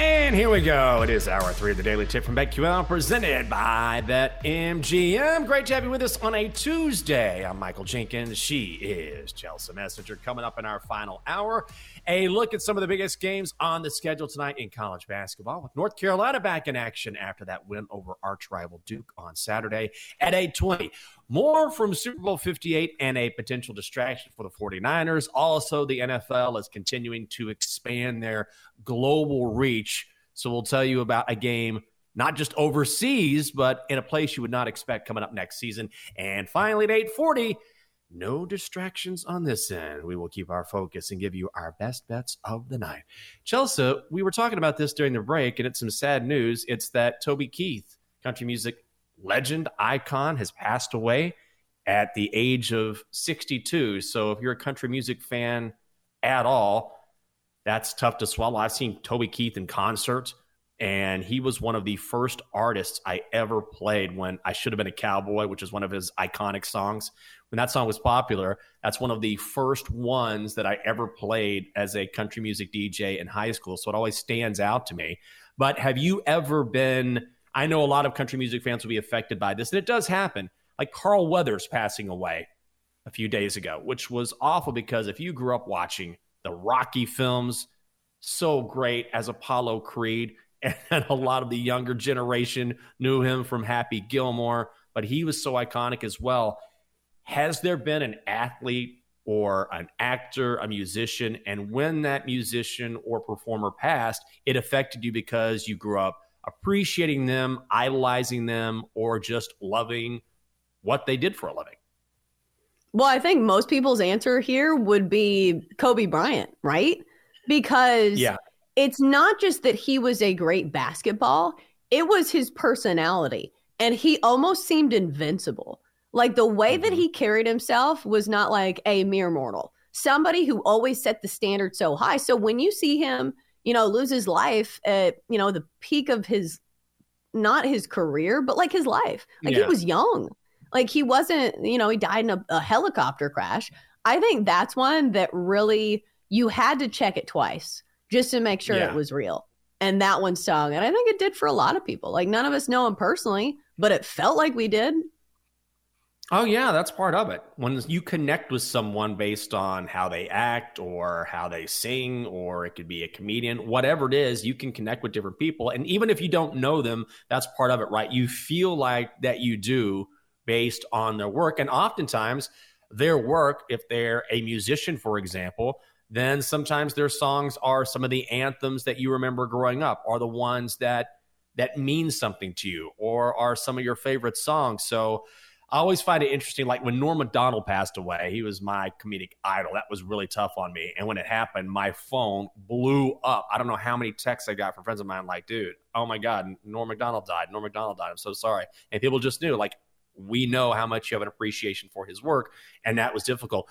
And here we go. It is hour three of the Daily Tip from BetQL, presented by BetMGM. Great to have you with us on a Tuesday. I'm Michael Jenkins. She is Chelsea Messenger. Coming up in our final hour, a look at some of the biggest games on the schedule tonight in college basketball, with North Carolina back in action after that win over arch rival Duke on Saturday at 8:20. More from Super Bowl 58 and a potential distraction for the 49ers. Also, the NFL is continuing to expand their global reach. So we'll tell you about a game not just overseas, but in a place you would not expect coming up next season. And finally, at 840, no distractions on this end. We will keep our focus and give you our best bets of the night. Chelsea, we were talking about this during the break, and it's some sad news. It's that Toby Keith, country music legend, icon, has passed away at the age of 62. So if you're a country music fan at all, that's tough to swallow. I've seen Toby Keith in concert, and he was one of the first artists I ever played when I should have been a cowboy, which is one of his iconic songs. When that song was popular, that's one of the first ones that I ever played as a country music DJ in high school. So it always stands out to me. But have you ever been? I know a lot of country music fans will be affected by this, and it does happen. Like Carl Weathers passing away a few days ago, which was awful because if you grew up watching the Rocky films, so great as Apollo Creed, and a lot of the younger generation knew him from Happy Gilmore, but he was so iconic as well. Has there been an athlete or an actor, a musician, and when that musician or performer passed, it affected you because you grew up appreciating them, idolizing them, or just loving what they did for a living? Well, I think most people's answer here would be Kobe Bryant, right? Because yeah. it's not just that he was a great basketball, it was his personality. And he almost seemed invincible. Like the way mm-hmm. that he carried himself was not like a mere mortal, somebody who always set the standard so high. So when you see him you know, lose his life at, you know, the peak of his, not his career, but like his life. Like yeah. he was young. Like he wasn't, you know, he died in a, a helicopter crash. I think that's one that really, you had to check it twice just to make sure yeah. it was real. And that one stung. And I think it did for a lot of people. Like none of us know him personally, but it felt like we did. Oh yeah, that's part of it. When you connect with someone based on how they act or how they sing or it could be a comedian, whatever it is, you can connect with different people and even if you don't know them, that's part of it, right? You feel like that you do based on their work and oftentimes their work if they're a musician for example, then sometimes their songs are some of the anthems that you remember growing up are the ones that that mean something to you or are some of your favorite songs. So I always find it interesting. Like when Norm Macdonald passed away, he was my comedic idol. That was really tough on me. And when it happened, my phone blew up. I don't know how many texts I got from friends of mine, like, dude, oh my God, Norm Macdonald died. Norm Macdonald died. I'm so sorry. And people just knew, like, we know how much you have an appreciation for his work. And that was difficult.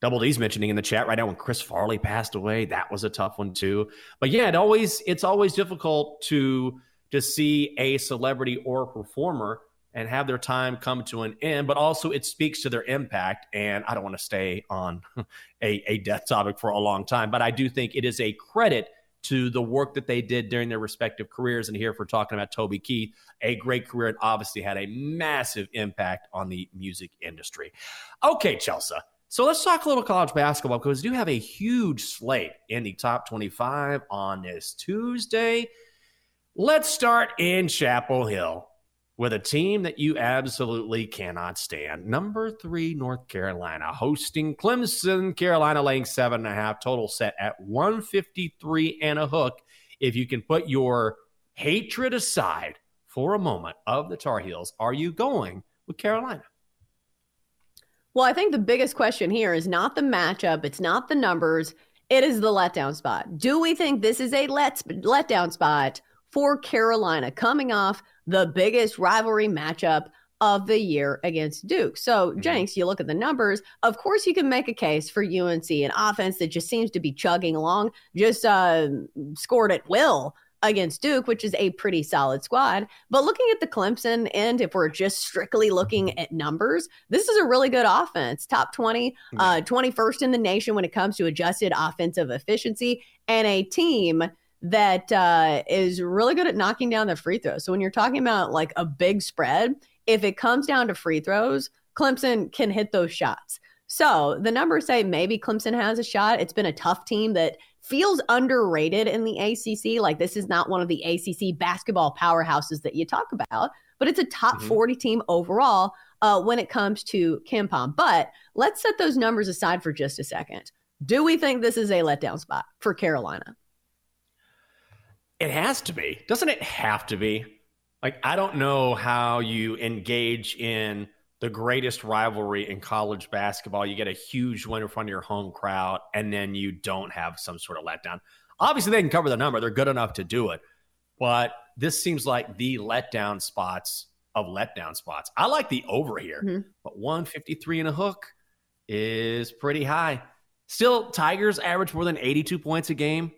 Double D's mentioning in the chat right now when Chris Farley passed away, that was a tough one too. But yeah, it always it's always difficult to to see a celebrity or performer and have their time come to an end, but also it speaks to their impact. And I don't want to stay on a, a death topic for a long time, but I do think it is a credit to the work that they did during their respective careers. And here, if we're talking about Toby Keith, a great career and obviously had a massive impact on the music industry. Okay, Chelsea. So let's talk a little college basketball because we do have a huge slate in the top 25 on this Tuesday. Let's start in Chapel Hill with a team that you absolutely cannot stand. Number three, North Carolina, hosting Clemson. Carolina laying seven and a half, total set at 153 and a hook. If you can put your hatred aside for a moment of the Tar Heels, are you going with Carolina? Well, I think the biggest question here is not the matchup, it's not the numbers, It is the letdown spot. Do we think this is a let's letdown spot for Carolina coming off the biggest rivalry matchup of the year against Duke. So, Mhm. Jenks, you look at the numbers. Of course, you can make a case for UNC, an offense that just seems to be chugging along, just uh, scored at will against Duke, which is a pretty solid squad. But looking at the Clemson end, if we're just strictly looking at numbers, this is a really good offense. Top 20, uh, 21st in the nation when it comes to adjusted offensive efficiency, and a team that uh, is really good at knocking down the free throws. So when you're talking about like a big spread, if it comes down to free throws, Clemson can hit those shots. So the numbers say maybe Clemson has a shot. It's been a tough team that feels underrated in the ACC. Like this is not one of the ACC basketball powerhouses that you talk about, but it's a top Mhm. 40 team overall uh, when it comes to KenPom. But let's set those numbers aside for just a second. Do we think this is a letdown spot for Carolina? It has to be. Doesn't it have to be? Like, I don't know how you engage in the greatest rivalry in college basketball. You get a huge win in front of your home crowd, and then you don't have some sort of letdown. Obviously, they can cover the number, they're good enough to do it. But this seems like the letdown spots of letdown spots. I like the over here, Mhm. but 153 and a hook is pretty high. Still, Tigers average more than 82 points a game.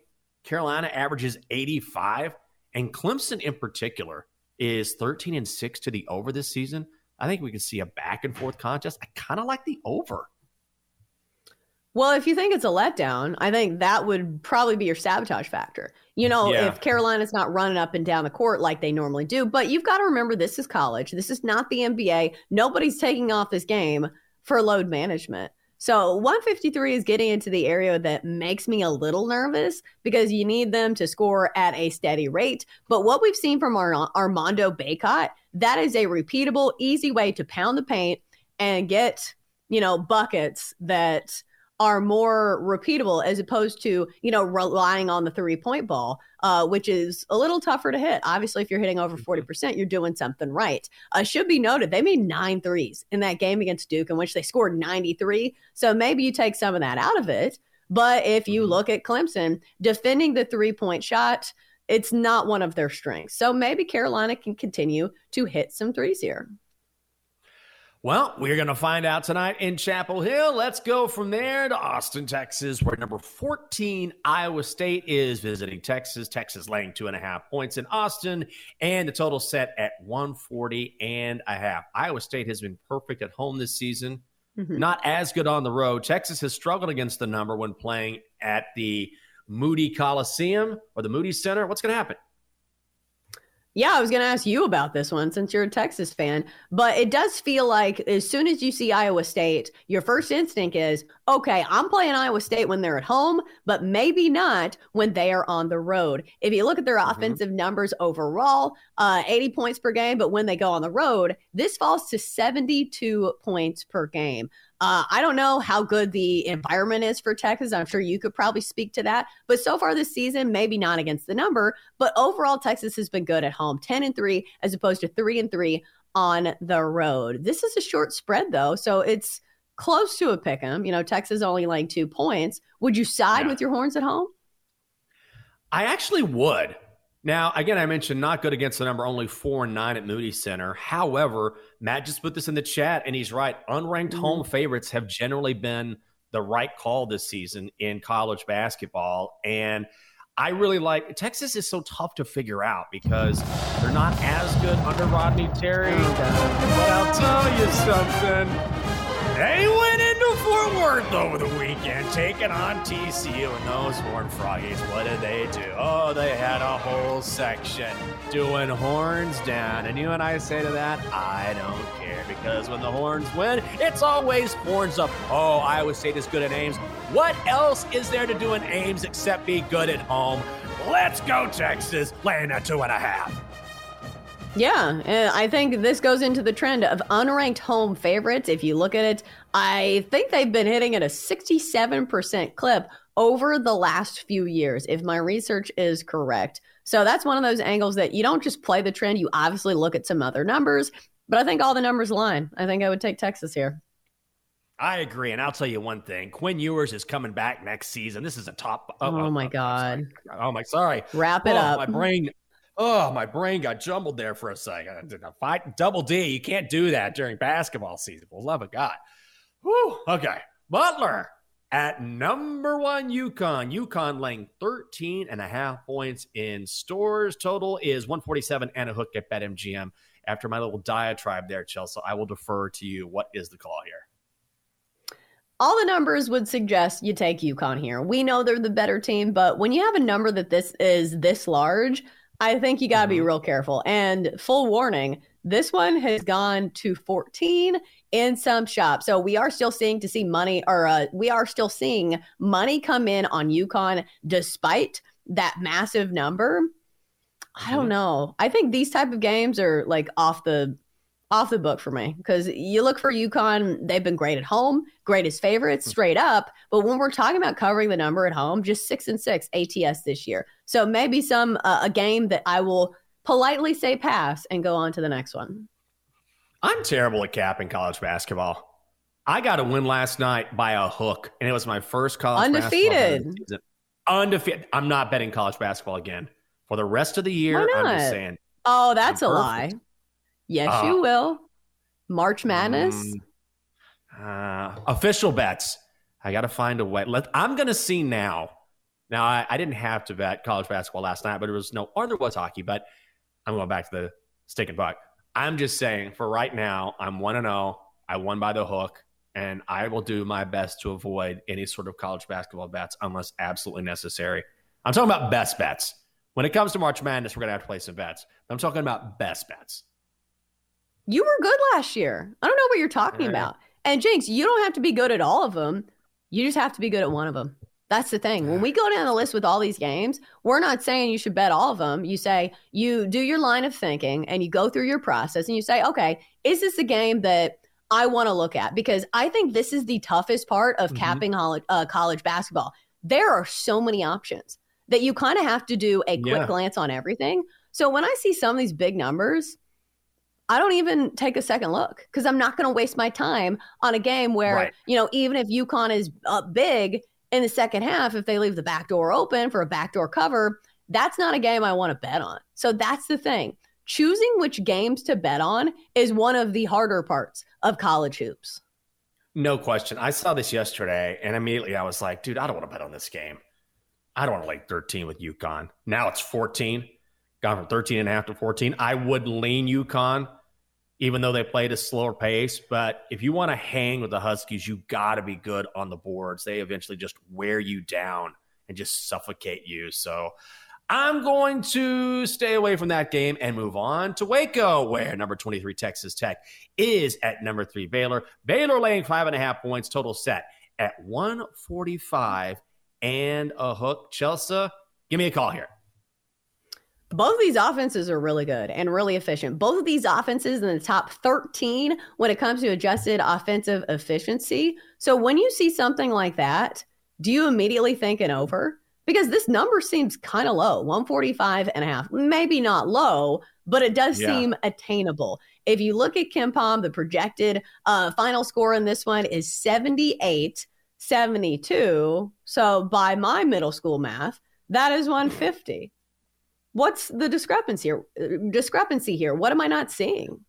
Carolina averages 85, and Clemson in particular is 13 and 6 to the over this season. I think we can see a back and forth contest. I kind of like the over. Well, if you think it's a letdown, I think that would probably be your sabotage factor. You know, Yeah. if Carolina's not running up and down the court like they normally do, but you've got to remember this is college. This is not the NBA. Nobody's taking off this game for load management. So 153 is getting into the area that makes me a little nervous because you need them to score at a steady rate. But what we've seen from Ar- Armando Bacot, that is a repeatable, easy way to pound the paint and get, you know, buckets that are more repeatable as opposed to you know relying on the three point ball uh, which is a little tougher to hit. Obviously if you're hitting over 40% you're doing something right. Uh, should be noted they made nine threes in that game against duke in which they scored 93 so maybe you take some of that out of it. But if you look at clemson defending the three point shot it's not one of their strengths. So maybe carolina can continue to hit some threes here Well, we're going to find out tonight in Chapel Hill. Let's go from there to Austin, Texas, where number 14, Iowa State, is visiting Texas. Texas laying two and a half points in Austin, and the total set at 140 and a half. Iowa State has been perfect at home this season, Mhm. not as good on the road. Texas has struggled against the number when playing at the Moody Coliseum or the Moody Center. What's going to happen? Yeah, I was going to ask you about this one since you're a Texas fan, but it does feel like as soon as you see Iowa State, your first instinct is, okay, I'm playing Iowa State when they're at home, but maybe not when they are on the road. If you look at their Mhm. offensive numbers overall, uh, 80 points per game, but when they go on the road, this falls to 72 points per game. Uh, I don't know how good the environment is for Texas. I'm sure you could probably speak to that. But so far this season, maybe not against the number, but overall, Texas has been good at home 10 and 3 as opposed to 3 and 3 on the road. This is a short spread, though. So it's close to a pick 'em. You know, Texas only like two points. Would you side Yeah. with your horns at home? I actually would. Now, again, I mentioned not good against the number, only four and nine at Moody Center. However, Matt just put this in the chat, and he's right. Unranked Mhm. home favorites have generally been the right call this season in college basketball. And I really like Texas is so tough to figure out because they're not as good under Rodney Terry. But I'll tell you something. They went into Fort Worth over the weekend, taking on TCU, and those Horn Froggies, what did they do? Oh, they had a whole section doing horns down. And you and I say to that, I don't care, because when the horns win, it's always horns up. Oh, Iowa State is good at Ames. What else is there to do in Ames except be good at home? Let's go, Texas, laying at two and a half. Yeah, I think this goes into the trend of unranked home favorites. If you look at it, I think they've been hitting at a 67% clip over the last few years, if my research is correct. So that's one of those angles that you don't just play the trend, you obviously look at some other numbers, but I think all the numbers align. I think I would take Texas here. I agree, and I'll tell you one thing: Quinn Ewers is coming back next season. This is a top. Oh, oh my uh, uh, god! Oh my, sorry. Wrap it oh, up. My brain. Oh, my brain got jumbled there for a second. Fight double D. You can't do that during basketball season. For love of God. Whew. Okay, Butler at number one, UConn. UConn laying 13 and a half points in Storrs. Total is 147 and a hook at BetMGM. After my little diatribe there, Chelsea, I will defer to you. What is the call here? all the numbers would suggest you take UConn here. We know they're the better team, but when you have a number that this is this large, I think you got to mm-hmm. be real careful. And full warning, this one has gone to 14 in some shops. So we are still seeing to see money or uh, we are still seeing money come in on UConn despite that massive number. I don't mm-hmm. know. I think these type of games are like off the off the book for me because you look for UConn, they've been great at home, greatest favorites hmm. straight up. But when we're talking about covering the number at home, just six and six ATS this year. So maybe some uh, a game that I will politely say pass and go on to the next one. I'm terrible at capping college basketball. I got a win last night by a hook, and it was my first college basketball. undefeated. Undefeated. I'm not betting college basketball again for the rest of the year. I'm just saying. Oh, that's I'm a perfect. lie. Yes, uh, you will. March Madness. Um, uh, official bets. I got to find a way. Let, I'm going to see now. Now, I, I, didn't have to bet college basketball last night, but there was no, or there was hockey, but I'm going back to the stick and buck. I'm just saying for right now, I'm 1 0. I won by the hook, and I will do my best to avoid any sort of college basketball bets unless absolutely necessary. I'm talking about best bets. When it comes to March Madness, we're going to have to play some bets. I'm talking about best bets. You were good last year. I don't know what you're talking right. about. And Jenks, you don't have to be good at all of them. You just have to be good at one of them. That's the thing. When we go down the list with all these games, we're not saying you should bet all of them. You say you do your line of thinking and you go through your process and you say, okay, is this a game that I want to look at? Because I think this is the toughest part of mm-hmm. capping college, uh, college basketball. There are so many options that you kind of have to do a quick yeah. glance on everything. So when I see some of these big numbers, I don't even take a second look because I'm not going to waste my time on a game where, right. you know, even if UConn is up big in the second half, if they leave the back door open for a backdoor cover, that's not a game I want to bet on. So that's the thing. Choosing which games to bet on is one of the harder parts of college hoops. No question. I saw this yesterday and immediately I was like, dude, I don't want to bet on this game. I don't want to lay 13 with UConn. Now it's 14, gone from 13 and a half to 14. I would lean UConn even though they played a slower pace. But if you want to hang with the Huskies, you got to be good on the boards. They eventually just wear you down and just suffocate you. So I'm going to stay away from that game and move on to Waco, where number 23 Texas Tech is at number three Baylor. Baylor laying five and a half points, total set at 145 and a hook. Chelsea, give me a call here both of these offenses are really good and really efficient. Both of these offenses in the top 13 when it comes to adjusted offensive efficiency. So when you see something like that, do you immediately think an over? Because this number seems kind of low, 145 and a half. Maybe not low, but it does yeah. seem attainable. If you look at KenPom, the projected uh, final score in this one is 78 72. So by my middle school math, that is 150. What's the discrepancy here? Discrepancy here. What am I not seeing?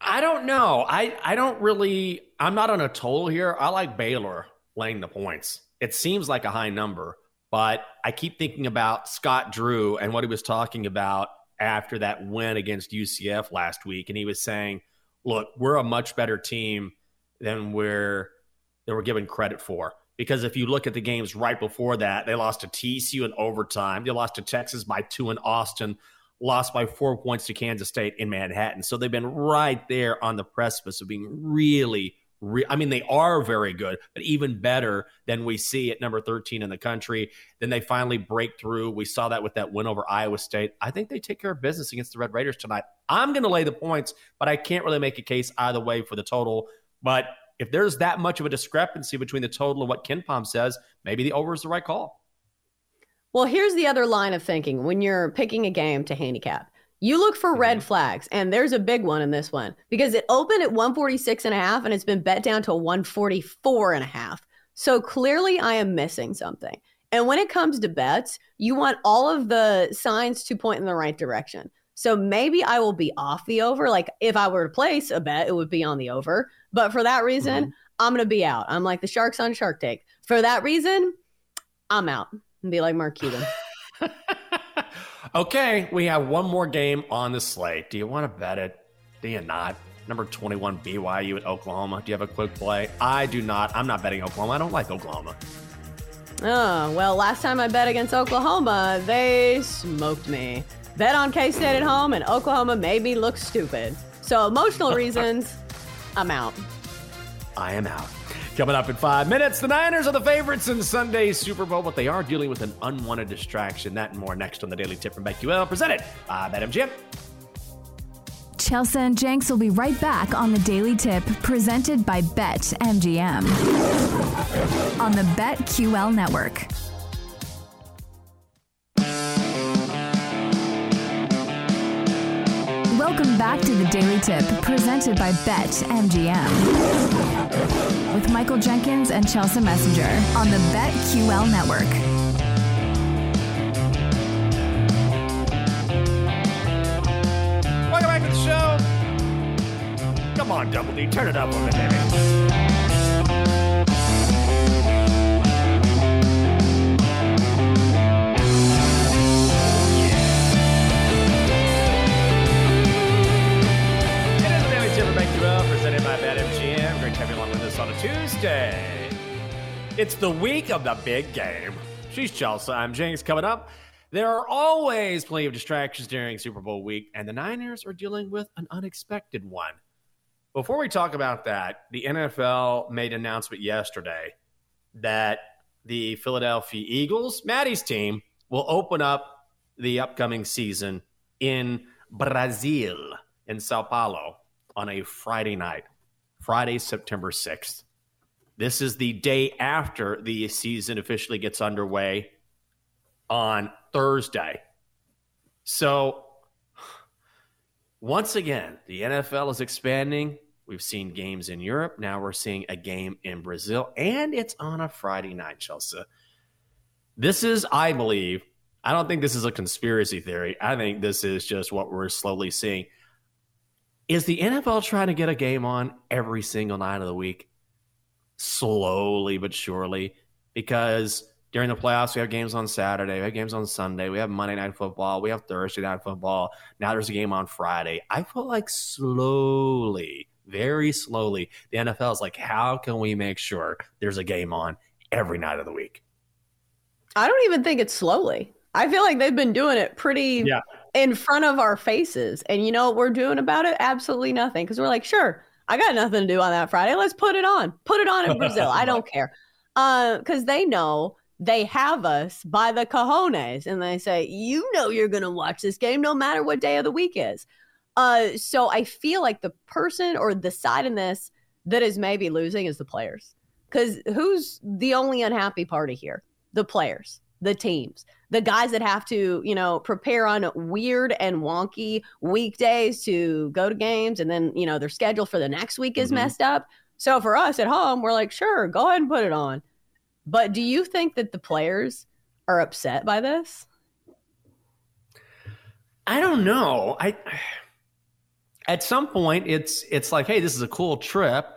I don't know. I I don't really. I'm not on a total here. I like Baylor laying the points. It seems like a high number, but I keep thinking about Scott Drew and what he was talking about after that win against UCF last week, and he was saying, "Look, we're a much better team than we're than we're given credit for." Because if you look at the games right before that, they lost to TCU in overtime. They lost to Texas by two in Austin, lost by four points to Kansas State in Manhattan. So they've been right there on the precipice of being really, re- I mean, they are very good, but even better than we see at number 13 in the country. Then they finally break through. We saw that with that win over Iowa State. I think they take care of business against the Red Raiders tonight. I'm going to lay the points, but I can't really make a case either way for the total. But if there's that much of a discrepancy between the total and what KenPom says, maybe the over is the right call. Well, here's the other line of thinking when you're picking a game to handicap. You look for red Mhm. flags, and there's a big one in this one because it opened at 146 and a half and it's been bet down to 144 and a half. So clearly I am missing something. And when it comes to bets, you want all of the signs to point in the right direction. So maybe I will be off the over. Like if I were to place a bet, it would be on the over. But for that reason, mm-hmm. I'm going to be out. I'm like the sharks on Shark Tank. For that reason, I'm out and be like Mark Cuban. okay, we have one more game on the slate. Do you want to bet it? Do you not? Number 21 BYU at Oklahoma. Do you have a quick play? I do not. I'm not betting Oklahoma. I don't like Oklahoma. Oh, well, last time I bet against Oklahoma, they smoked me. Bet on K State at home, and Oklahoma made me look stupid. So, emotional reasons, I'm out. I am out. Coming up in five minutes, the Niners are the favorites in Sunday's Super Bowl, but they are dealing with an unwanted distraction. That and more next on the Daily Tip from BetQL, presented by BetMGM. Chelsea and Jenks will be right back on the Daily Tip presented by Bet MGM on the BetQL network. Back to the Daily Tip presented by Bet MGM with Michael Jenkins and Chelsea Messenger on the BetQL network. Welcome back to the show. Come on, Double D, turn it up a bit, baby. Presented by BetMGM. Great to have you along with us on a Tuesday. It's the week of the big game. She's Chelsea. I'm James. Coming up, there are always plenty of distractions during Super Bowl week, and the Niners are dealing with an unexpected one. Before we talk about that, the NFL made an announcement yesterday that the Philadelphia Eagles, Maddie's team, will open up the upcoming season in Brazil, in Sao Paulo, on a Friday night, Friday, September 6th. This is the day after the season officially gets underway on Thursday. So, once again, the NFL is expanding. We've seen games in Europe. Now we're seeing a game in Brazil, and it's on a Friday night, Chelsea. This is, I believe, I don't think this is a conspiracy theory. I think this is just what we're slowly seeing. Is the NFL trying to get a game on every single night of the week? Slowly but surely. Because during the playoffs, we have games on Saturday, we have games on Sunday, we have Monday night football, we have Thursday night football. Now there's a game on Friday. I feel like slowly, very slowly, the NFL is like, how can we make sure there's a game on every night of the week? I don't even think it's slowly. I feel like they've been doing it pretty Yeah. In front of our faces. And you know what we're doing about it? Absolutely nothing. Because we're like, sure, I got nothing to do on that Friday. Let's put it on. Put it on in Brazil. I don't care. Because they know they have us by the cojones. And they say, you know, you're going to watch this game no matter what day of the week is. Uh, so I feel like the person or the side in this that is maybe losing is the players. Because who's the only unhappy party here? The players, the teams, the guys that have to, you know, prepare on weird and wonky weekdays to go to games, and then you know their schedule for the next week is Mhm. messed up. So for us at home, we're like, sure, go ahead and put it on. But do you think that the players are upset by this? I don't know. I at some point it's it's like, hey, this is a cool trip.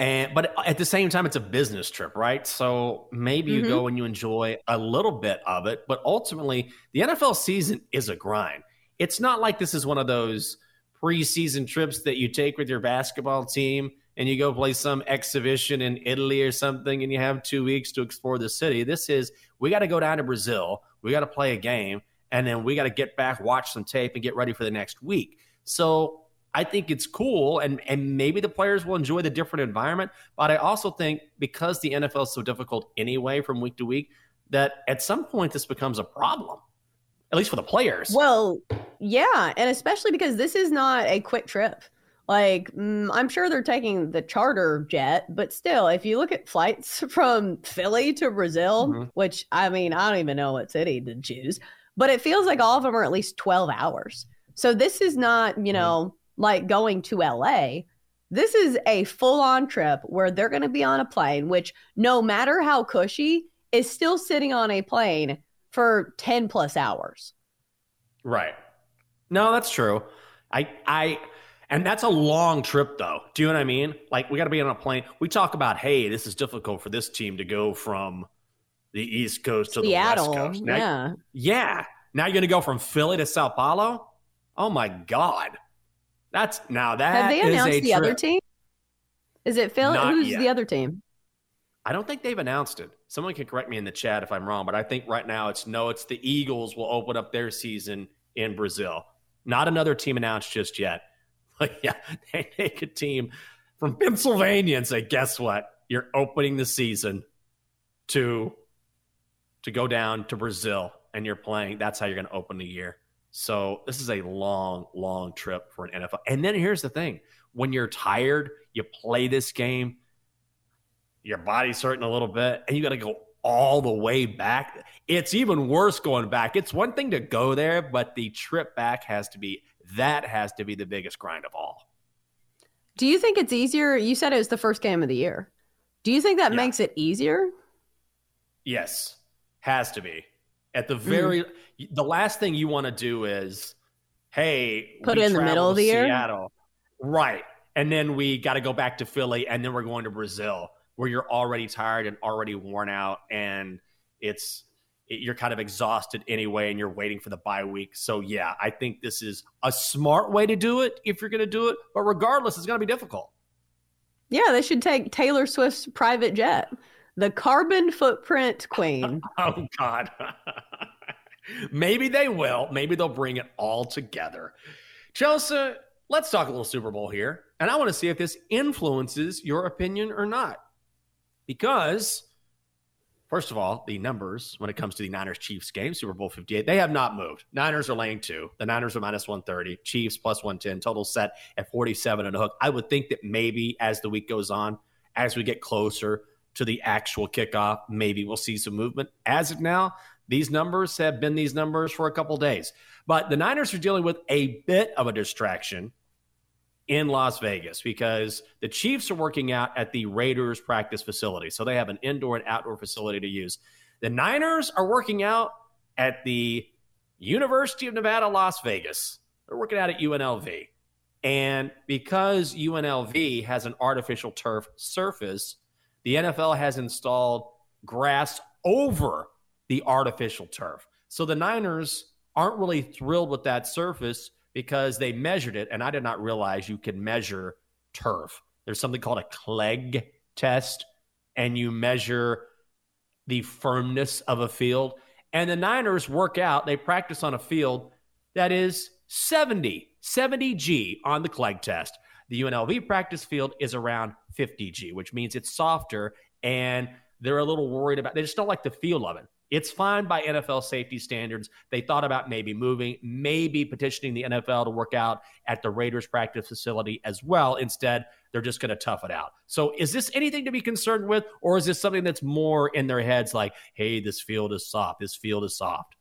And but at the same time, it's a business trip, right? So maybe you Mhm. go and you enjoy a little bit of it, but ultimately the NFL season is a grind. It's not like this is one of those preseason trips that you take with your basketball team and you go play some exhibition in Italy or something and you have two weeks to explore the city. This is we got to go down to Brazil, we got to play a game, and then we got to get back, watch some tape, and get ready for the next week. So I think it's cool, and and maybe the players will enjoy the different environment. But I also think because the NFL is so difficult anyway from week to week, that at some point this becomes a problem, at least for the players. Well, yeah, and especially because this is not a quick trip. Like, mm, I'm sure they're taking the charter jet, but still, if you look at flights from Philly to Brazil, Mhm. which I mean, I don't even know what city to choose, but it feels like all of them are at least 12 hours. So this is not, you know, like going to LA. This is a full on trip where they're going to be on a plane, which no matter how cushy, is still sitting on a plane for 10 plus hours. Right. No, that's true. I, I, and that's a long trip, though. Do you know what I mean? Like, we got to be on a plane. We talk about, hey, this is difficult for this team to go from the East Coast to Seattle, the West Coast. Now, yeah. Yeah. Now you're going to go from Philly to Sao Paulo? Oh, my God. That's now that Have they announced the other team? Is it Phil? Not Who's yet. the other team? I don't think they've announced it. Someone can correct me in the chat if I'm wrong, but I think right now it's no, it's the Eagles will open up their season in Brazil. Not another team announced just yet. But yeah, they take a team from Pennsylvania and say, guess what? You're opening the season to to go down to Brazil and you're playing. That's how you're going to open the year. So this is a long, long trip for an NFL. And then here's the thing: when you're tired, you play this game, your body's hurting a little bit, and you got to go all the way back. It's even worse going back. It's one thing to go there, but the trip back has to be that has to be the biggest grind of all. Do you think it's easier? You said it was the first game of the year. Do you think that Yeah. makes it easier? Yes, has to be. At the mm-hmm. very, the last thing you want to do is, hey, Put we it in the middle of the year? Seattle, right? And then we got to go back to Philly, and then we're going to Brazil, where you're already tired and already worn out, and it's it, you're kind of exhausted anyway, and you're waiting for the bye week. So yeah, I think this is a smart way to do it if you're going to do it, but regardless, it's going to be difficult. Yeah, they should take Taylor Swift's private jet, the carbon footprint queen. Oh God. Maybe they will. Maybe they'll bring it all together. Chelsea, let's talk a little Super Bowl here. And I want to see if this influences your opinion or not. Because, first of all, the numbers when it comes to the Niners Chiefs game, Super Bowl 58, they have not moved. Niners are laying two. The Niners are minus 130. Chiefs plus 110. Total set at 47 and a hook. I would think that maybe as the week goes on, as we get closer to the actual kickoff, maybe we'll see some movement. As of now, these numbers have been these numbers for a couple days. But the Niners are dealing with a bit of a distraction in Las Vegas because the Chiefs are working out at the Raiders practice facility. So they have an indoor and outdoor facility to use. The Niners are working out at the University of Nevada, Las Vegas. They're working out at UNLV. And because UNLV has an artificial turf surface, the NFL has installed grass over the artificial turf. So the Niners aren't really thrilled with that surface because they measured it. And I did not realize you can measure turf. There's something called a Clegg test, and you measure the firmness of a field. And the Niners work out, they practice on a field that is 70, 70 G on the Clegg test. The UNLV practice field is around 50 G, which means it's softer and they're a little worried about they just don't like the feel of it. It's fine by NFL safety standards. They thought about maybe moving, maybe petitioning the NFL to work out at the Raiders practice facility as well. Instead, they're just going to tough it out. So, is this anything to be concerned with, or is this something that's more in their heads like, hey, this field is soft, this field is soft?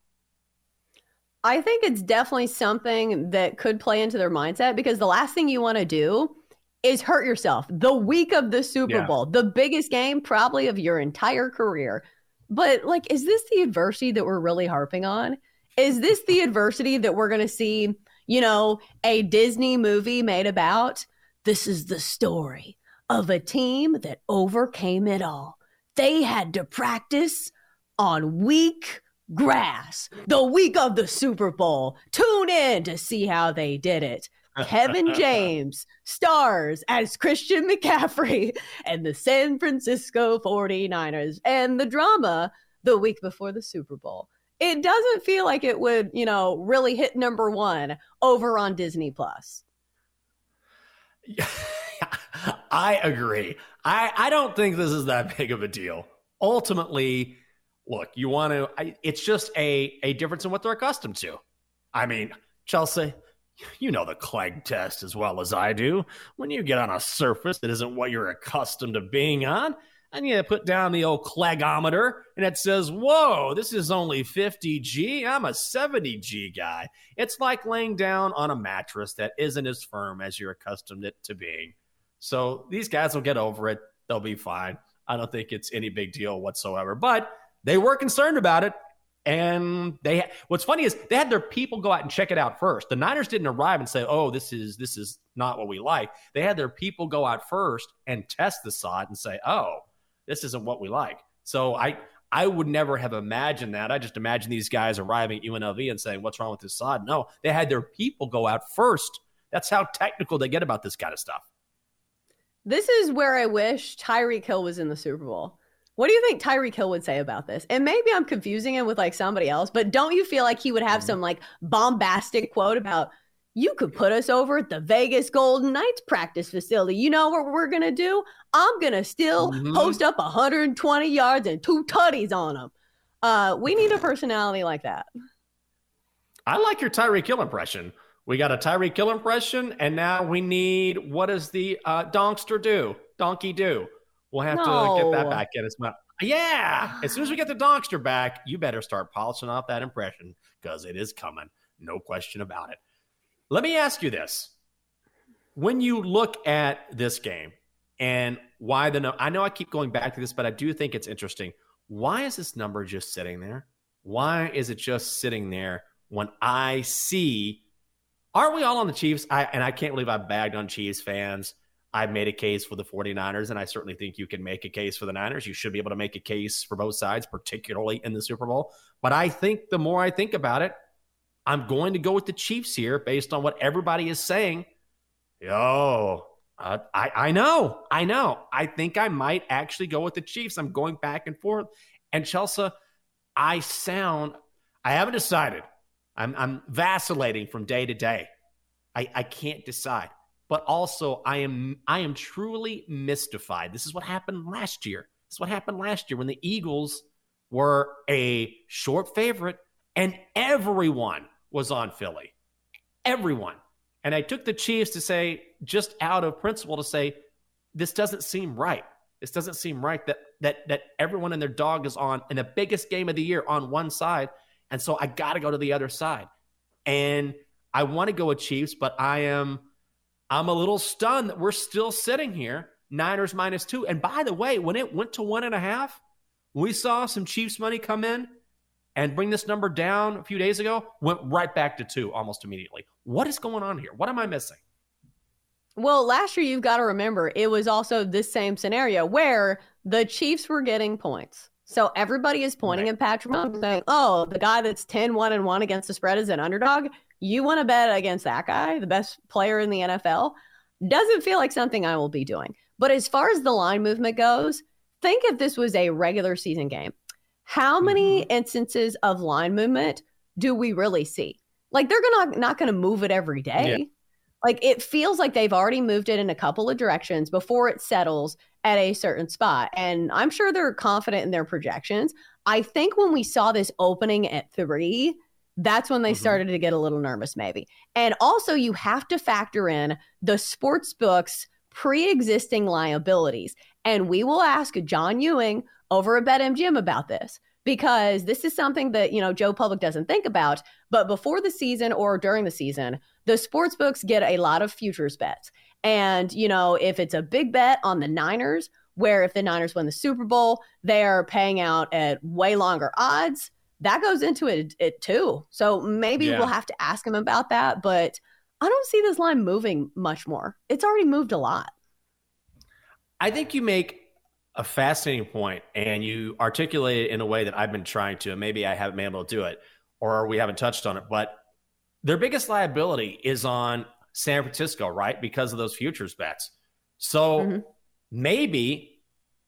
I think it's definitely something that could play into their mindset because the last thing you want to do is hurt yourself the week of the Super Yeah. Bowl, the biggest game probably of your entire career. But like, is this the adversity that we're really harping on? Is this the adversity that we're going to see, you know, a Disney movie made about? This is the story of a team that overcame it all. They had to practice on weak grass the week of the Super Bowl. Tune in to see how they did it. Kevin James stars as Christian McCaffrey and the San Francisco 49ers and the drama the week before the Super Bowl. It doesn't feel like it would, you know, really hit number 1 over on Disney Plus. I agree. I, I don't think this is that big of a deal. Ultimately, look, you want to, I, it's just a, a difference in what they're accustomed to. I mean, Chelsea, you know the Clegg test as well as I do. When you get on a surface that isn't what you're accustomed to being on, and you put down the old clegometer and it says, Whoa, this is only 50G. I'm a 70G guy. It's like laying down on a mattress that isn't as firm as you're accustomed it to being. So these guys will get over it. They'll be fine. I don't think it's any big deal whatsoever. But they were concerned about it. And they what's funny is they had their people go out and check it out first. The Niners didn't arrive and say, "Oh, this is this is not what we like." They had their people go out first and test the sod and say, "Oh, this isn't what we like." So I I would never have imagined that. I just imagine these guys arriving at UNLV and saying, "What's wrong with this sod?" No, they had their people go out first. That's how technical they get about this kind of stuff. This is where I wish Tyreek Hill was in the Super Bowl. What do you think Tyreek Hill would say about this? And maybe I'm confusing him with like somebody else, but don't you feel like he would have mm-hmm. some like bombastic quote about you could put us over at the Vegas Golden Knights practice facility. You know what we're gonna do? I'm gonna still mm-hmm. post up 120 yards and two tutties on them. Uh, we need a personality like that. I like your Tyreek Hill impression. We got a Tyreek Hill impression, and now we need what does the uh, Donkster do? Donkey do? We'll have no. to get that back in. It's not. Yeah, as soon as we get the Donkster back, you better start polishing off that impression because it is coming. No question about it. Let me ask you this. When you look at this game and why the no, I know I keep going back to this, but I do think it's interesting. Why is this number just sitting there? Why is it just sitting there when I see Aren't we all on the Chiefs? I, and I can't believe I bagged on Chiefs fans. I've made a case for the 49ers, and I certainly think you can make a case for the Niners. You should be able to make a case for both sides, particularly in the Super Bowl. But I think the more I think about it, I'm going to go with the Chiefs here based on what everybody is saying. Yo, uh, I, I know, I know. I think I might actually go with the Chiefs. I'm going back and forth. And Chelsea, I sound, I haven't decided. I'm, I'm vacillating from day to day. I, I can't decide. But also, I am I am truly mystified. This is what happened last year. This is what happened last year when the Eagles were a short favorite and everyone was on Philly. Everyone. And I took the Chiefs to say, just out of principle, to say, this doesn't seem right. This doesn't seem right that that that everyone and their dog is on in the biggest game of the year on one side and so I got to go to the other side. And I want to go with Chiefs, but I am I'm a little stunned that we're still sitting here, Niners minus two. And by the way, when it went to one and a half, we saw some Chiefs money come in and bring this number down a few days ago, went right back to two almost immediately. What is going on here? What am I missing? Well, last year you've got to remember it was also this same scenario where the Chiefs were getting points. So everybody is pointing right. at Patrick Mahomes saying, "Oh, the guy that's 10-1 and 1 against the spread is an underdog. You want to bet against that guy, the best player in the NFL?" Doesn't feel like something I will be doing. But as far as the line movement goes, think if this was a regular season game. How many mm-hmm. instances of line movement do we really see? Like they're gonna not going to move it every day. Yeah. Like it feels like they've already moved it in a couple of directions before it settles at a certain spot. And I'm sure they're confident in their projections. I think when we saw this opening at three, that's when they mm-hmm. started to get a little nervous, maybe. And also, you have to factor in the sports books pre existing liabilities. And we will ask John Ewing over at BetMGM about this because this is something that, you know, Joe Public doesn't think about. But before the season or during the season, the sports books get a lot of futures bets. And, you know, if it's a big bet on the Niners, where if the Niners win the Super Bowl, they are paying out at way longer odds, that goes into it, it too. So maybe yeah. we'll have to ask him about that. But I don't see this line moving much more. It's already moved a lot. I think you make a fascinating point and you articulate it in a way that I've been trying to, and maybe I haven't been able to do it or we haven't touched on it. But their biggest liability is on San Francisco, right? Because of those futures bets. So mm-hmm. maybe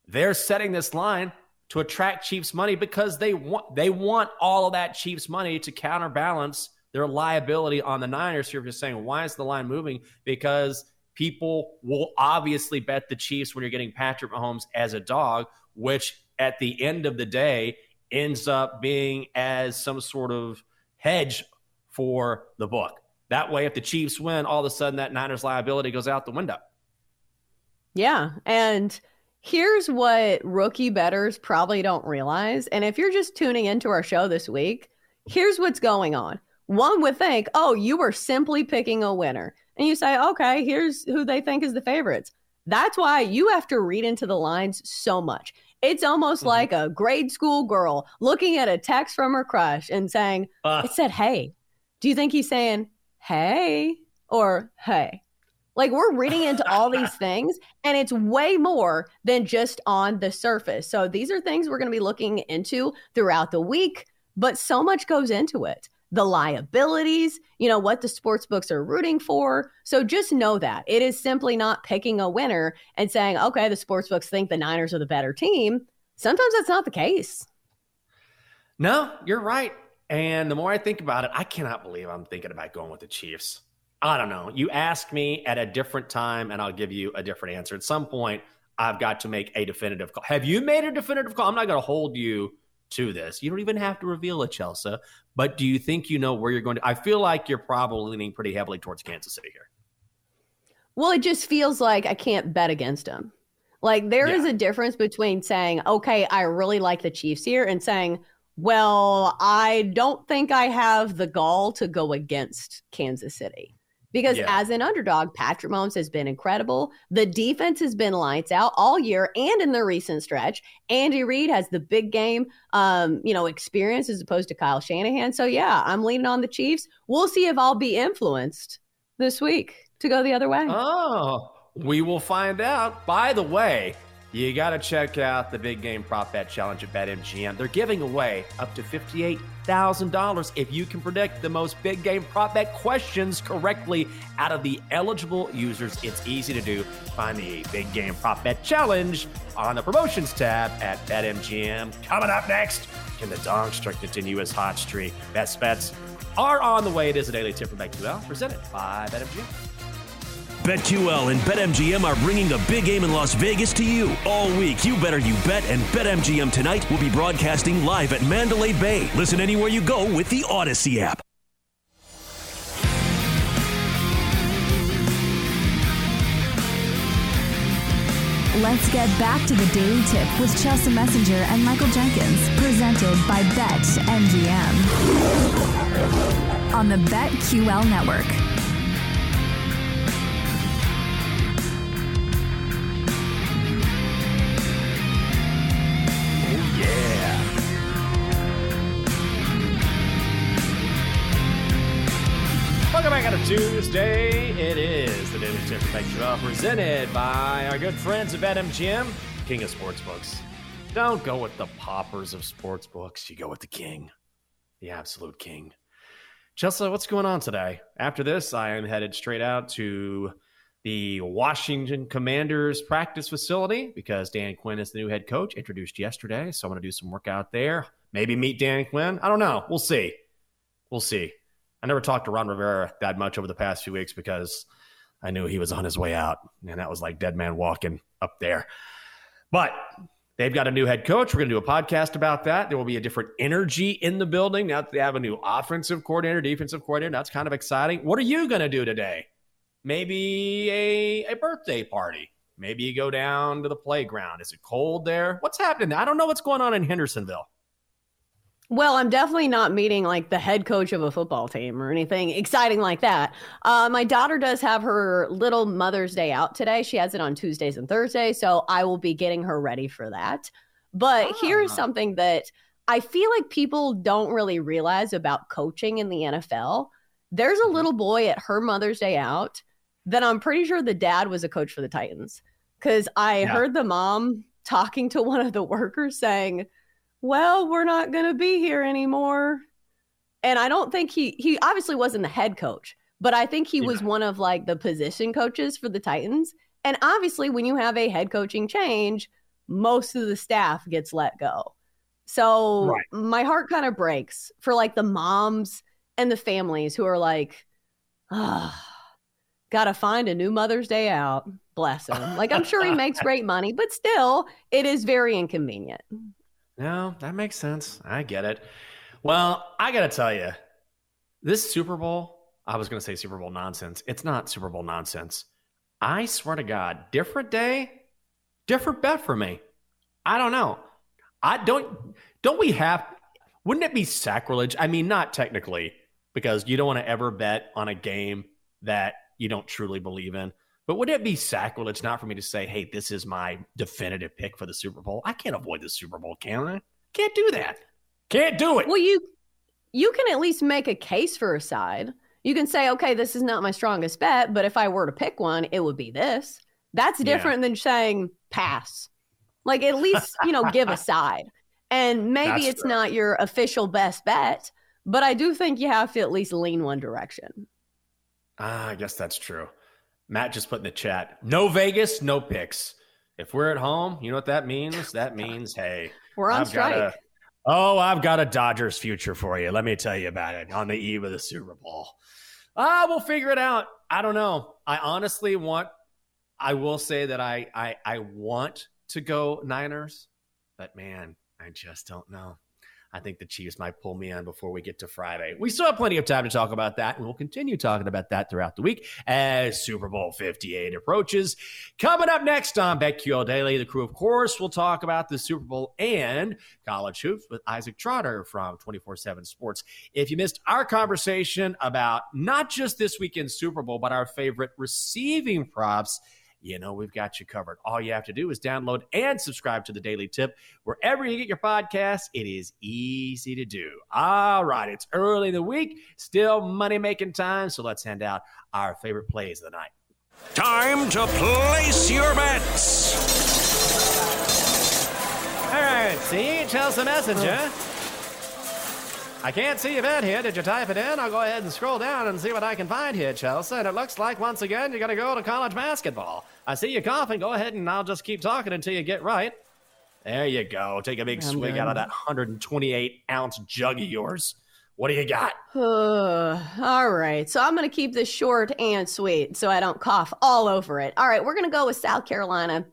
they're setting this line to attract Chiefs money because they want they want all of that Chiefs money to counterbalance their liability on the Niners. Here, You're just saying, why is the line moving? Because people will obviously bet the Chiefs when you're getting Patrick Mahomes as a dog, which at the end of the day ends up being as some sort of hedge for the book. That way, if the Chiefs win, all of a sudden that Niners liability goes out the window. Yeah. And Here's what rookie betters probably don't realize. And if you're just tuning into our show this week, here's what's going on. One would think, oh, you were simply picking a winner. And you say, okay, here's who they think is the favorites. That's why you have to read into the lines so much. It's almost mm-hmm. like a grade school girl looking at a text from her crush and saying, uh. it said, hey. Do you think he's saying, hey, or hey? Like we're reading into all these things, and it's way more than just on the surface. So these are things we're going to be looking into throughout the week, but so much goes into it the liabilities, you know, what the sports books are rooting for. So just know that it is simply not picking a winner and saying, okay, the sports books think the Niners are the better team. Sometimes that's not the case. No, you're right. And the more I think about it, I cannot believe I'm thinking about going with the Chiefs. I don't know. You ask me at a different time, and I'll give you a different answer. At some point, I've got to make a definitive call. Have you made a definitive call? I'm not going to hold you to this. You don't even have to reveal it, Chelsea. But do you think you know where you're going to? I feel like you're probably leaning pretty heavily towards Kansas City here. Well, it just feels like I can't bet against them. Like there yeah. is a difference between saying, okay, I really like the Chiefs here, and saying, well, I don't think I have the gall to go against Kansas City. Because yeah. as an underdog, Patrick Mahomes has been incredible. The defense has been lights out all year and in the recent stretch. Andy Reid has the big game, um, you know, experience as opposed to Kyle Shanahan. So yeah, I'm leaning on the Chiefs. We'll see if I'll be influenced this week to go the other way. Oh, we will find out. By the way, you got to check out the big game prop bet challenge at BetMGM. They're giving away up to $58,000 if you can predict the most big game prop bet questions correctly out of the eligible users. It's easy to do. Find the big game prop bet challenge on the promotions tab at BetMGM. Coming up next, can the Donkster continue his hot streak? Best bets are on the way. It is a daily tip from BetQL presented by BetMGM. BetQL and BetMGM are bringing the big game in Las Vegas to you. All week, you better you bet, and BetMGM tonight will be broadcasting live at Mandalay Bay. Listen anywhere you go with the Audacy app. Let's get back to the Daily Tip with Chelsea Messenger and Michael Jenkins, presented by BetMGM on the BetQL network. Welcome back on a Tuesday. It is the Daily Tip Show presented by our good friends at BetMGM, King of Sportsbooks. Don't go with the poppers of sportsbooks. You go with the king, the absolute king. Chelsea, what's going on today? After this, I am headed straight out to the Washington Commanders practice facility because Dan Quinn is the new head coach, introduced yesterday. So I'm going to do some work out there. Maybe meet Dan Quinn. I don't know. We'll see. We'll see. I never talked to Ron Rivera that much over the past few weeks because I knew he was on his way out, and that was like dead man walking up there. But they've got a new head coach. We're going to do a podcast about that. There will be a different energy in the building now that they have a new offensive coordinator, defensive coordinator. That's kind of exciting. What are you going to do today? Maybe a, a birthday party. Maybe you go down to the playground. Is it cold there? What's happening? I don't know what's going on in Hendersonville. Well, I'm definitely not meeting like the head coach of a football team or anything exciting like that. Uh, my daughter does have her little Mother's Day out today. She has it on Tuesdays and Thursdays. So I will be getting her ready for that. But oh. here's something that I feel like people don't really realize about coaching in the NFL. There's a mm-hmm. little boy at her Mother's Day out that I'm pretty sure the dad was a coach for the Titans. Because I yeah. heard the mom talking to one of the workers saying, well, we're not going to be here anymore. And I don't think he he obviously wasn't the head coach, but I think he yeah. was one of like the position coaches for the Titans. And obviously when you have a head coaching change, most of the staff gets let go. So right. my heart kind of breaks for like the moms and the families who are like, oh, gotta find a new Mother's Day out. Bless him. Like I'm sure he makes great money, but still, it is very inconvenient. No, that makes sense. I get it. Well, I got to tell you, this Super Bowl, I was going to say Super Bowl nonsense. It's not Super Bowl nonsense. I swear to God, different day, different bet for me. I don't know. I don't. Don't we have? Wouldn't it be sacrilege? I mean, not technically, because you don't want to ever bet on a game that you don't truly believe in. But would it be sacrilege not for me to say, "Hey, this is my definitive pick for the Super Bowl"? I can't avoid the Super Bowl, can I? Can't do that. Can't do it. Well, you you can at least make a case for a side. You can say, okay, this is not my strongest bet, but if I were to pick one, it would be this. That's different yeah. than saying pass. Like at least, you know, give a side. And maybe That's it's true. not your official best bet, but I do think you have to at least lean one direction. Ah, I guess that's true. Matt just put in the chat, no Vegas, no picks. If we're at home, you know what that means? That means, hey, we're on I've strike. A, oh, I've got a Dodgers future for you. Let me tell you about it on the eve of the Super Bowl. Ah, we'll figure it out. I don't know. I honestly want. I will say that I I I want to go Niners, but man, I just don't know. I think the Chiefs might pull me on before we get to Friday. We still have plenty of time to talk about that, and we'll continue talking about that throughout the week as Super Bowl 58 approaches. Coming up next on BetQL Daily, the crew, of course, will talk about the Super Bowl and college hoops with Isaac Trotter from 24 7 Sports. If you missed our conversation about not just this weekend's Super Bowl, but our favorite receiving props, you know we've got you covered. All you have to do is download and subscribe to the Daily Tip wherever you get your podcasts. It is easy to do. All right, it's early in the week, still money making time, so let's hand out our favorite plays of the night. Time to place your bets. All right, see, Chelsea Messenger. I can't see your bet here. Did you type it in? I'll go ahead and scroll down and see what I can find here, Chelsea. And it looks like once again you're going to go to college basketball. I see you coughing. Go ahead and I'll just keep talking until you get right. There you go. Take a big I'm swig out of that 128 ounce jug of yours. What do you got? all right. So I'm going to keep this short and sweet so I don't cough all over it. All right. We're going to go with South Carolina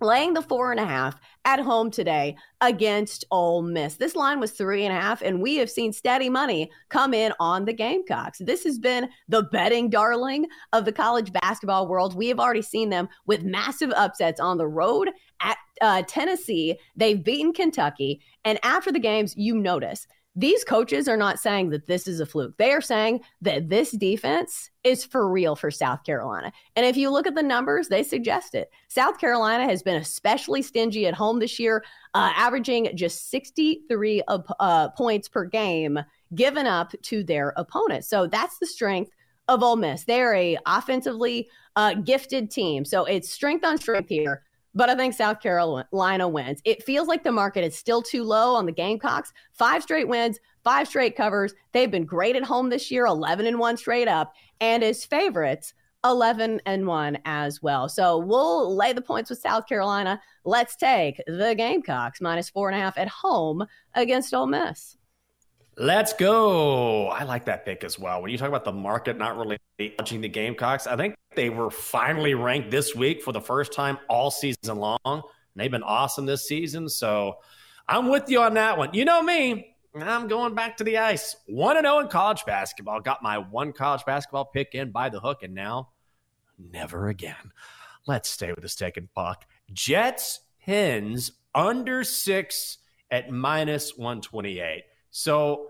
laying the four and a half at home today against Ole Miss. This line was three and a half, and we have seen steady money come in on the Gamecocks. This has been the betting darling of the college basketball world. We have already seen them with massive upsets on the road at uh, Tennessee. They've beaten Kentucky, and after the games, you notice these coaches are not saying that this is a fluke. They are saying that this defense is for real for South Carolina. And if you look at the numbers, they suggest it. South Carolina has been especially stingy at home this year, uh, averaging just 63 uh, points per game given up to their opponents. So that's the strength of Ole Miss. They're a offensively uh, gifted team. So it's strength on strength here but I think South Carolina wins. It feels like the market is still too low on the Gamecocks. Five straight wins, five straight covers. They've been great at home this year, 11 and 1 straight up, and as favorites, 11 and 1 as well. So we'll lay the points with South Carolina. Let's take the Gamecocks minus four and a half at home against Ole Miss. Let's go. I like that pick as well. When you talk about the market not really touching the Gamecocks, I think they were finally ranked this week for the first time all season long. And they've been awesome this season. So I'm with you on that one. You know me, I'm going back to the ice. 1 0 in college basketball. Got my one college basketball pick in by the hook, and now never again. Let's stay with the stick and puck. Jets Pens under six at minus 128. So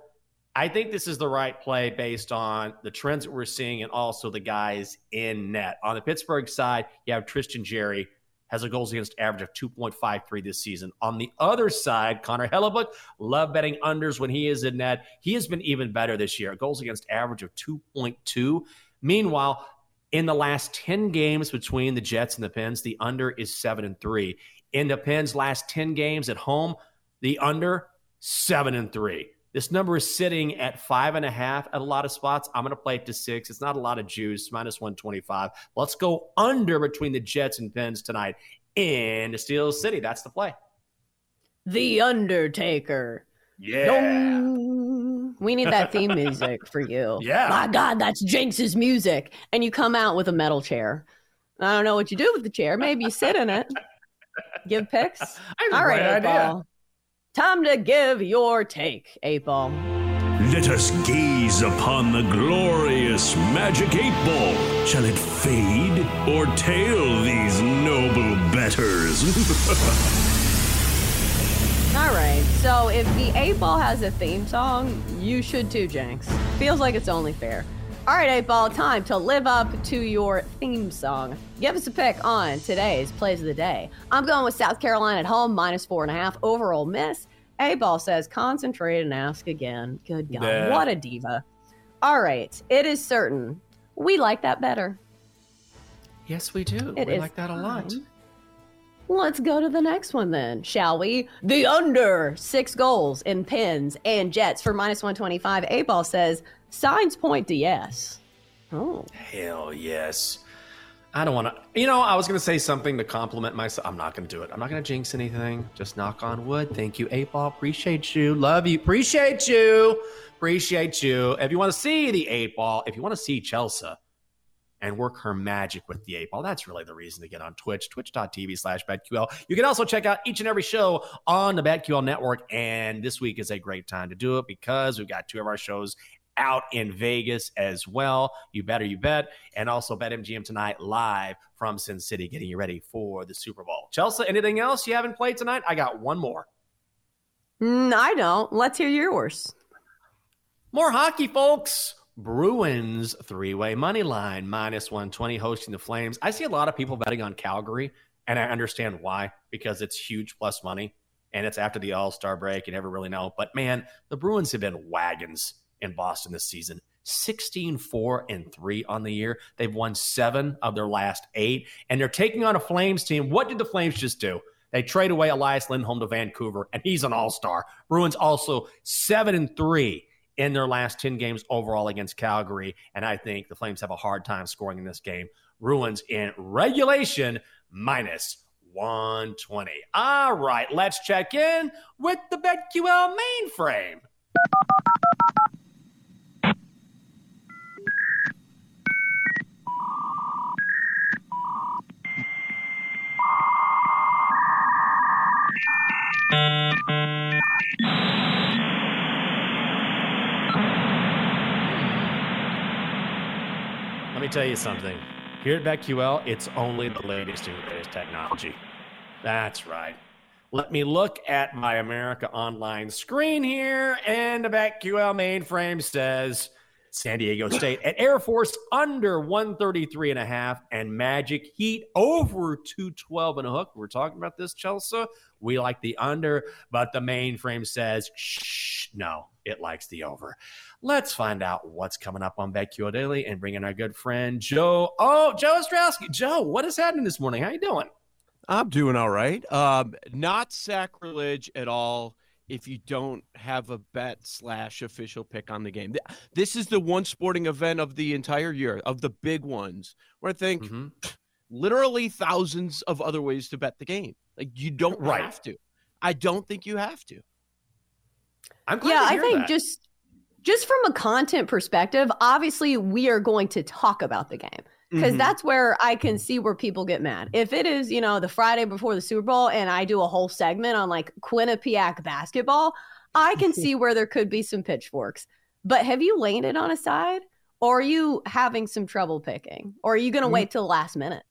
I think this is the right play based on the trends that we're seeing and also the guys in net. On the Pittsburgh side, you have Tristan Jarry has a goals against average of 2.53 this season. On the other side, Connor Hellebuyck, love betting unders when he is in net. He has been even better this year, goals against average of 2.2. Meanwhile, in the last 10 games between the Jets and the Pens, the under is 7 and 3. In the Pens' last 10 games at home, the under seven and three. This number is sitting at five and a half at a lot of spots. I'm going to play it to six. It's not a lot of juice, minus 125. Let's go under between the Jets and Pens tonight in Steel City. That's the play. The Undertaker. Yeah. We need that theme music for you. Yeah. My God, that's Jenks's music. And you come out with a metal chair. I don't know what you do with the chair. Maybe you sit in it. Give picks. All right, idea. Ball. Time to give your take, eight ball. Let us gaze upon the glorious magic eight ball. Shall it fade or tail these noble betters? All right. So if the eight ball has a theme song, you should too, Jenks. Feels like it's only fair. All right, eight ball, time to live up to your theme song. Give us a pick on today's plays of the day. I'm going with South Carolina at home, minus four and a half. Over Ole Miss. A ball says concentrate and ask again. Good God, Yeah. what a diva. All right, it is certain we like that better. Yes, we do. It we like that a lot. Let's go to the next one then, shall we? The under six goals in Pens and jets for minus 125. A ball says signs point to yes. Oh, Hell yes. I don't want to. You know, I was going to say something to compliment myself. I'm not going to do it. I'm not going to jinx anything. Just knock on wood. Thank you, eight ball. Appreciate you. Love you. Appreciate you. Appreciate you. If you want to see the eight ball, if you want to see Chelsea and work her magic with the eight ball, that's really the reason to get on Twitch, twitch.tv slash BetQL. You can also check out each and every show on the BetQL network. And this week is a great time to do it because we've got two of our shows out in Vegas as well. You better, you bet. And also BetMGM tonight live from Sin City, getting you ready for the Super Bowl. Chelsea, anything else you haven't played tonight? I got one more. Mm, I don't. Let's hear yours. More hockey, folks. Bruins three way money line minus 120 hosting the Flames. I see a lot of people betting on Calgary, and I understand why because it's huge plus money and it's after the All Star break. You never really know. But man, the Bruins have been wagons in Boston this season 16 4 and 3 on the year. They've won seven of their last eight, and they're taking on a Flames team. What did the Flames just do? They trade away Elias Lindholm to Vancouver, and he's an all star. Bruins also seven and three in their last 10 games overall against Calgary. And I think the Flames have a hard time scoring in this game. Bruins in regulation minus 120. All right, let's check in with the BetQL mainframe. Let me tell you something. Here at BetQL, it's only the latest and greatest technology. That's right. Let me look at my America Online screen here, and the BetQL mainframe says San Diego State at Air Force under 133 and a half, and Magic Heat over 212 and a hook. We're talking about this, Chelsea. We like the under, but the mainframe says, shh, no, it likes the over. Let's find out what's coming up on BetQL Daily and bring in our good friend Joe. Oh, Joe Ostrowski. Joe, what is happening this morning? How you doing? I'm doing all right. Um, not sacrilege at all if you don't have a bet slash official pick on the game. This is the one sporting event of the entire year, of the big ones, where I think Mhm. literally thousands of other ways to bet the game. Like you don't Right. have to. I don't think you have to. I'm glad yeah, to I think that. just just from a content perspective, obviously we are going to talk about the game because Mhm. that's where I can see where people get mad. If it is, you know, the Friday before the Super Bowl and I do a whole segment on like Quinnipiac basketball, I can see where there could be some pitchforks. But have you landed on a side or are you having some trouble picking or are you going to Mm. wait till the last minute?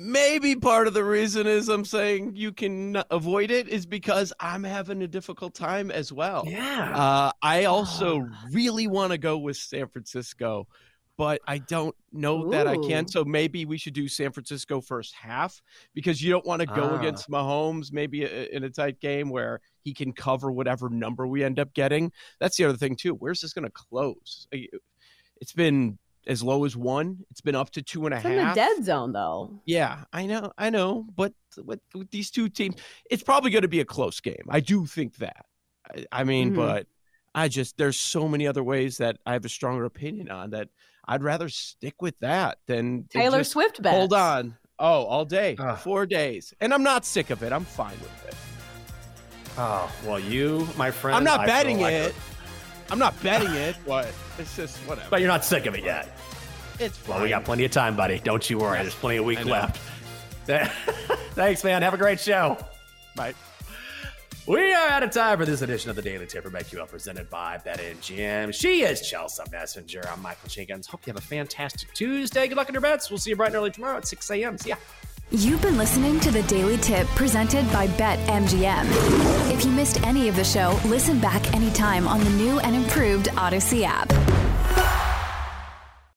Maybe part of the reason is I'm saying you can avoid it is because I'm having a difficult time as well. yeah. Uh, I also Ah. really want to go with San Francisco, but I don't know that I can. So maybe we should do San Francisco first half because you don't want to go Ah. against Mahomes maybe in a tight game where he can cover whatever number we end up getting. That's the other thing too. Where's this going to close? It's been as low as one. It's been up to two and a It's half. in the dead zone though. Yeah, I know, I know, but with, with these two teams, it's probably going to be a close game. I do think that. I, I mean, Mhm. but I just there's so many other ways that I have a stronger opinion on that. I'd rather stick with that than Taylor just Swift bets. Hold on. Oh, all day, Ugh. four days, and I'm not sick of it. I'm fine with it. oh, well, you, my friend. I'm not I betting like it. I'm not betting it, but it's just whatever. But you're not sick of it yet. it's fine. Well, we got plenty of time, buddy. Don't you worry. There's plenty of week left. Thanks, man. Have a great show. Bye. We are out of time for this edition of the Daily Tip from BetQL presented by BetMGM. She is Chelsea Messenger. I'm Michael Jenkins. Hope you have a fantastic Tuesday. Good luck in your bets. We'll see you bright and early tomorrow at 6 a.m. See ya. You've been listening to the Daily Tip presented by BetMGM. If you missed any of the show, listen back anytime on the new and improved Audacy app.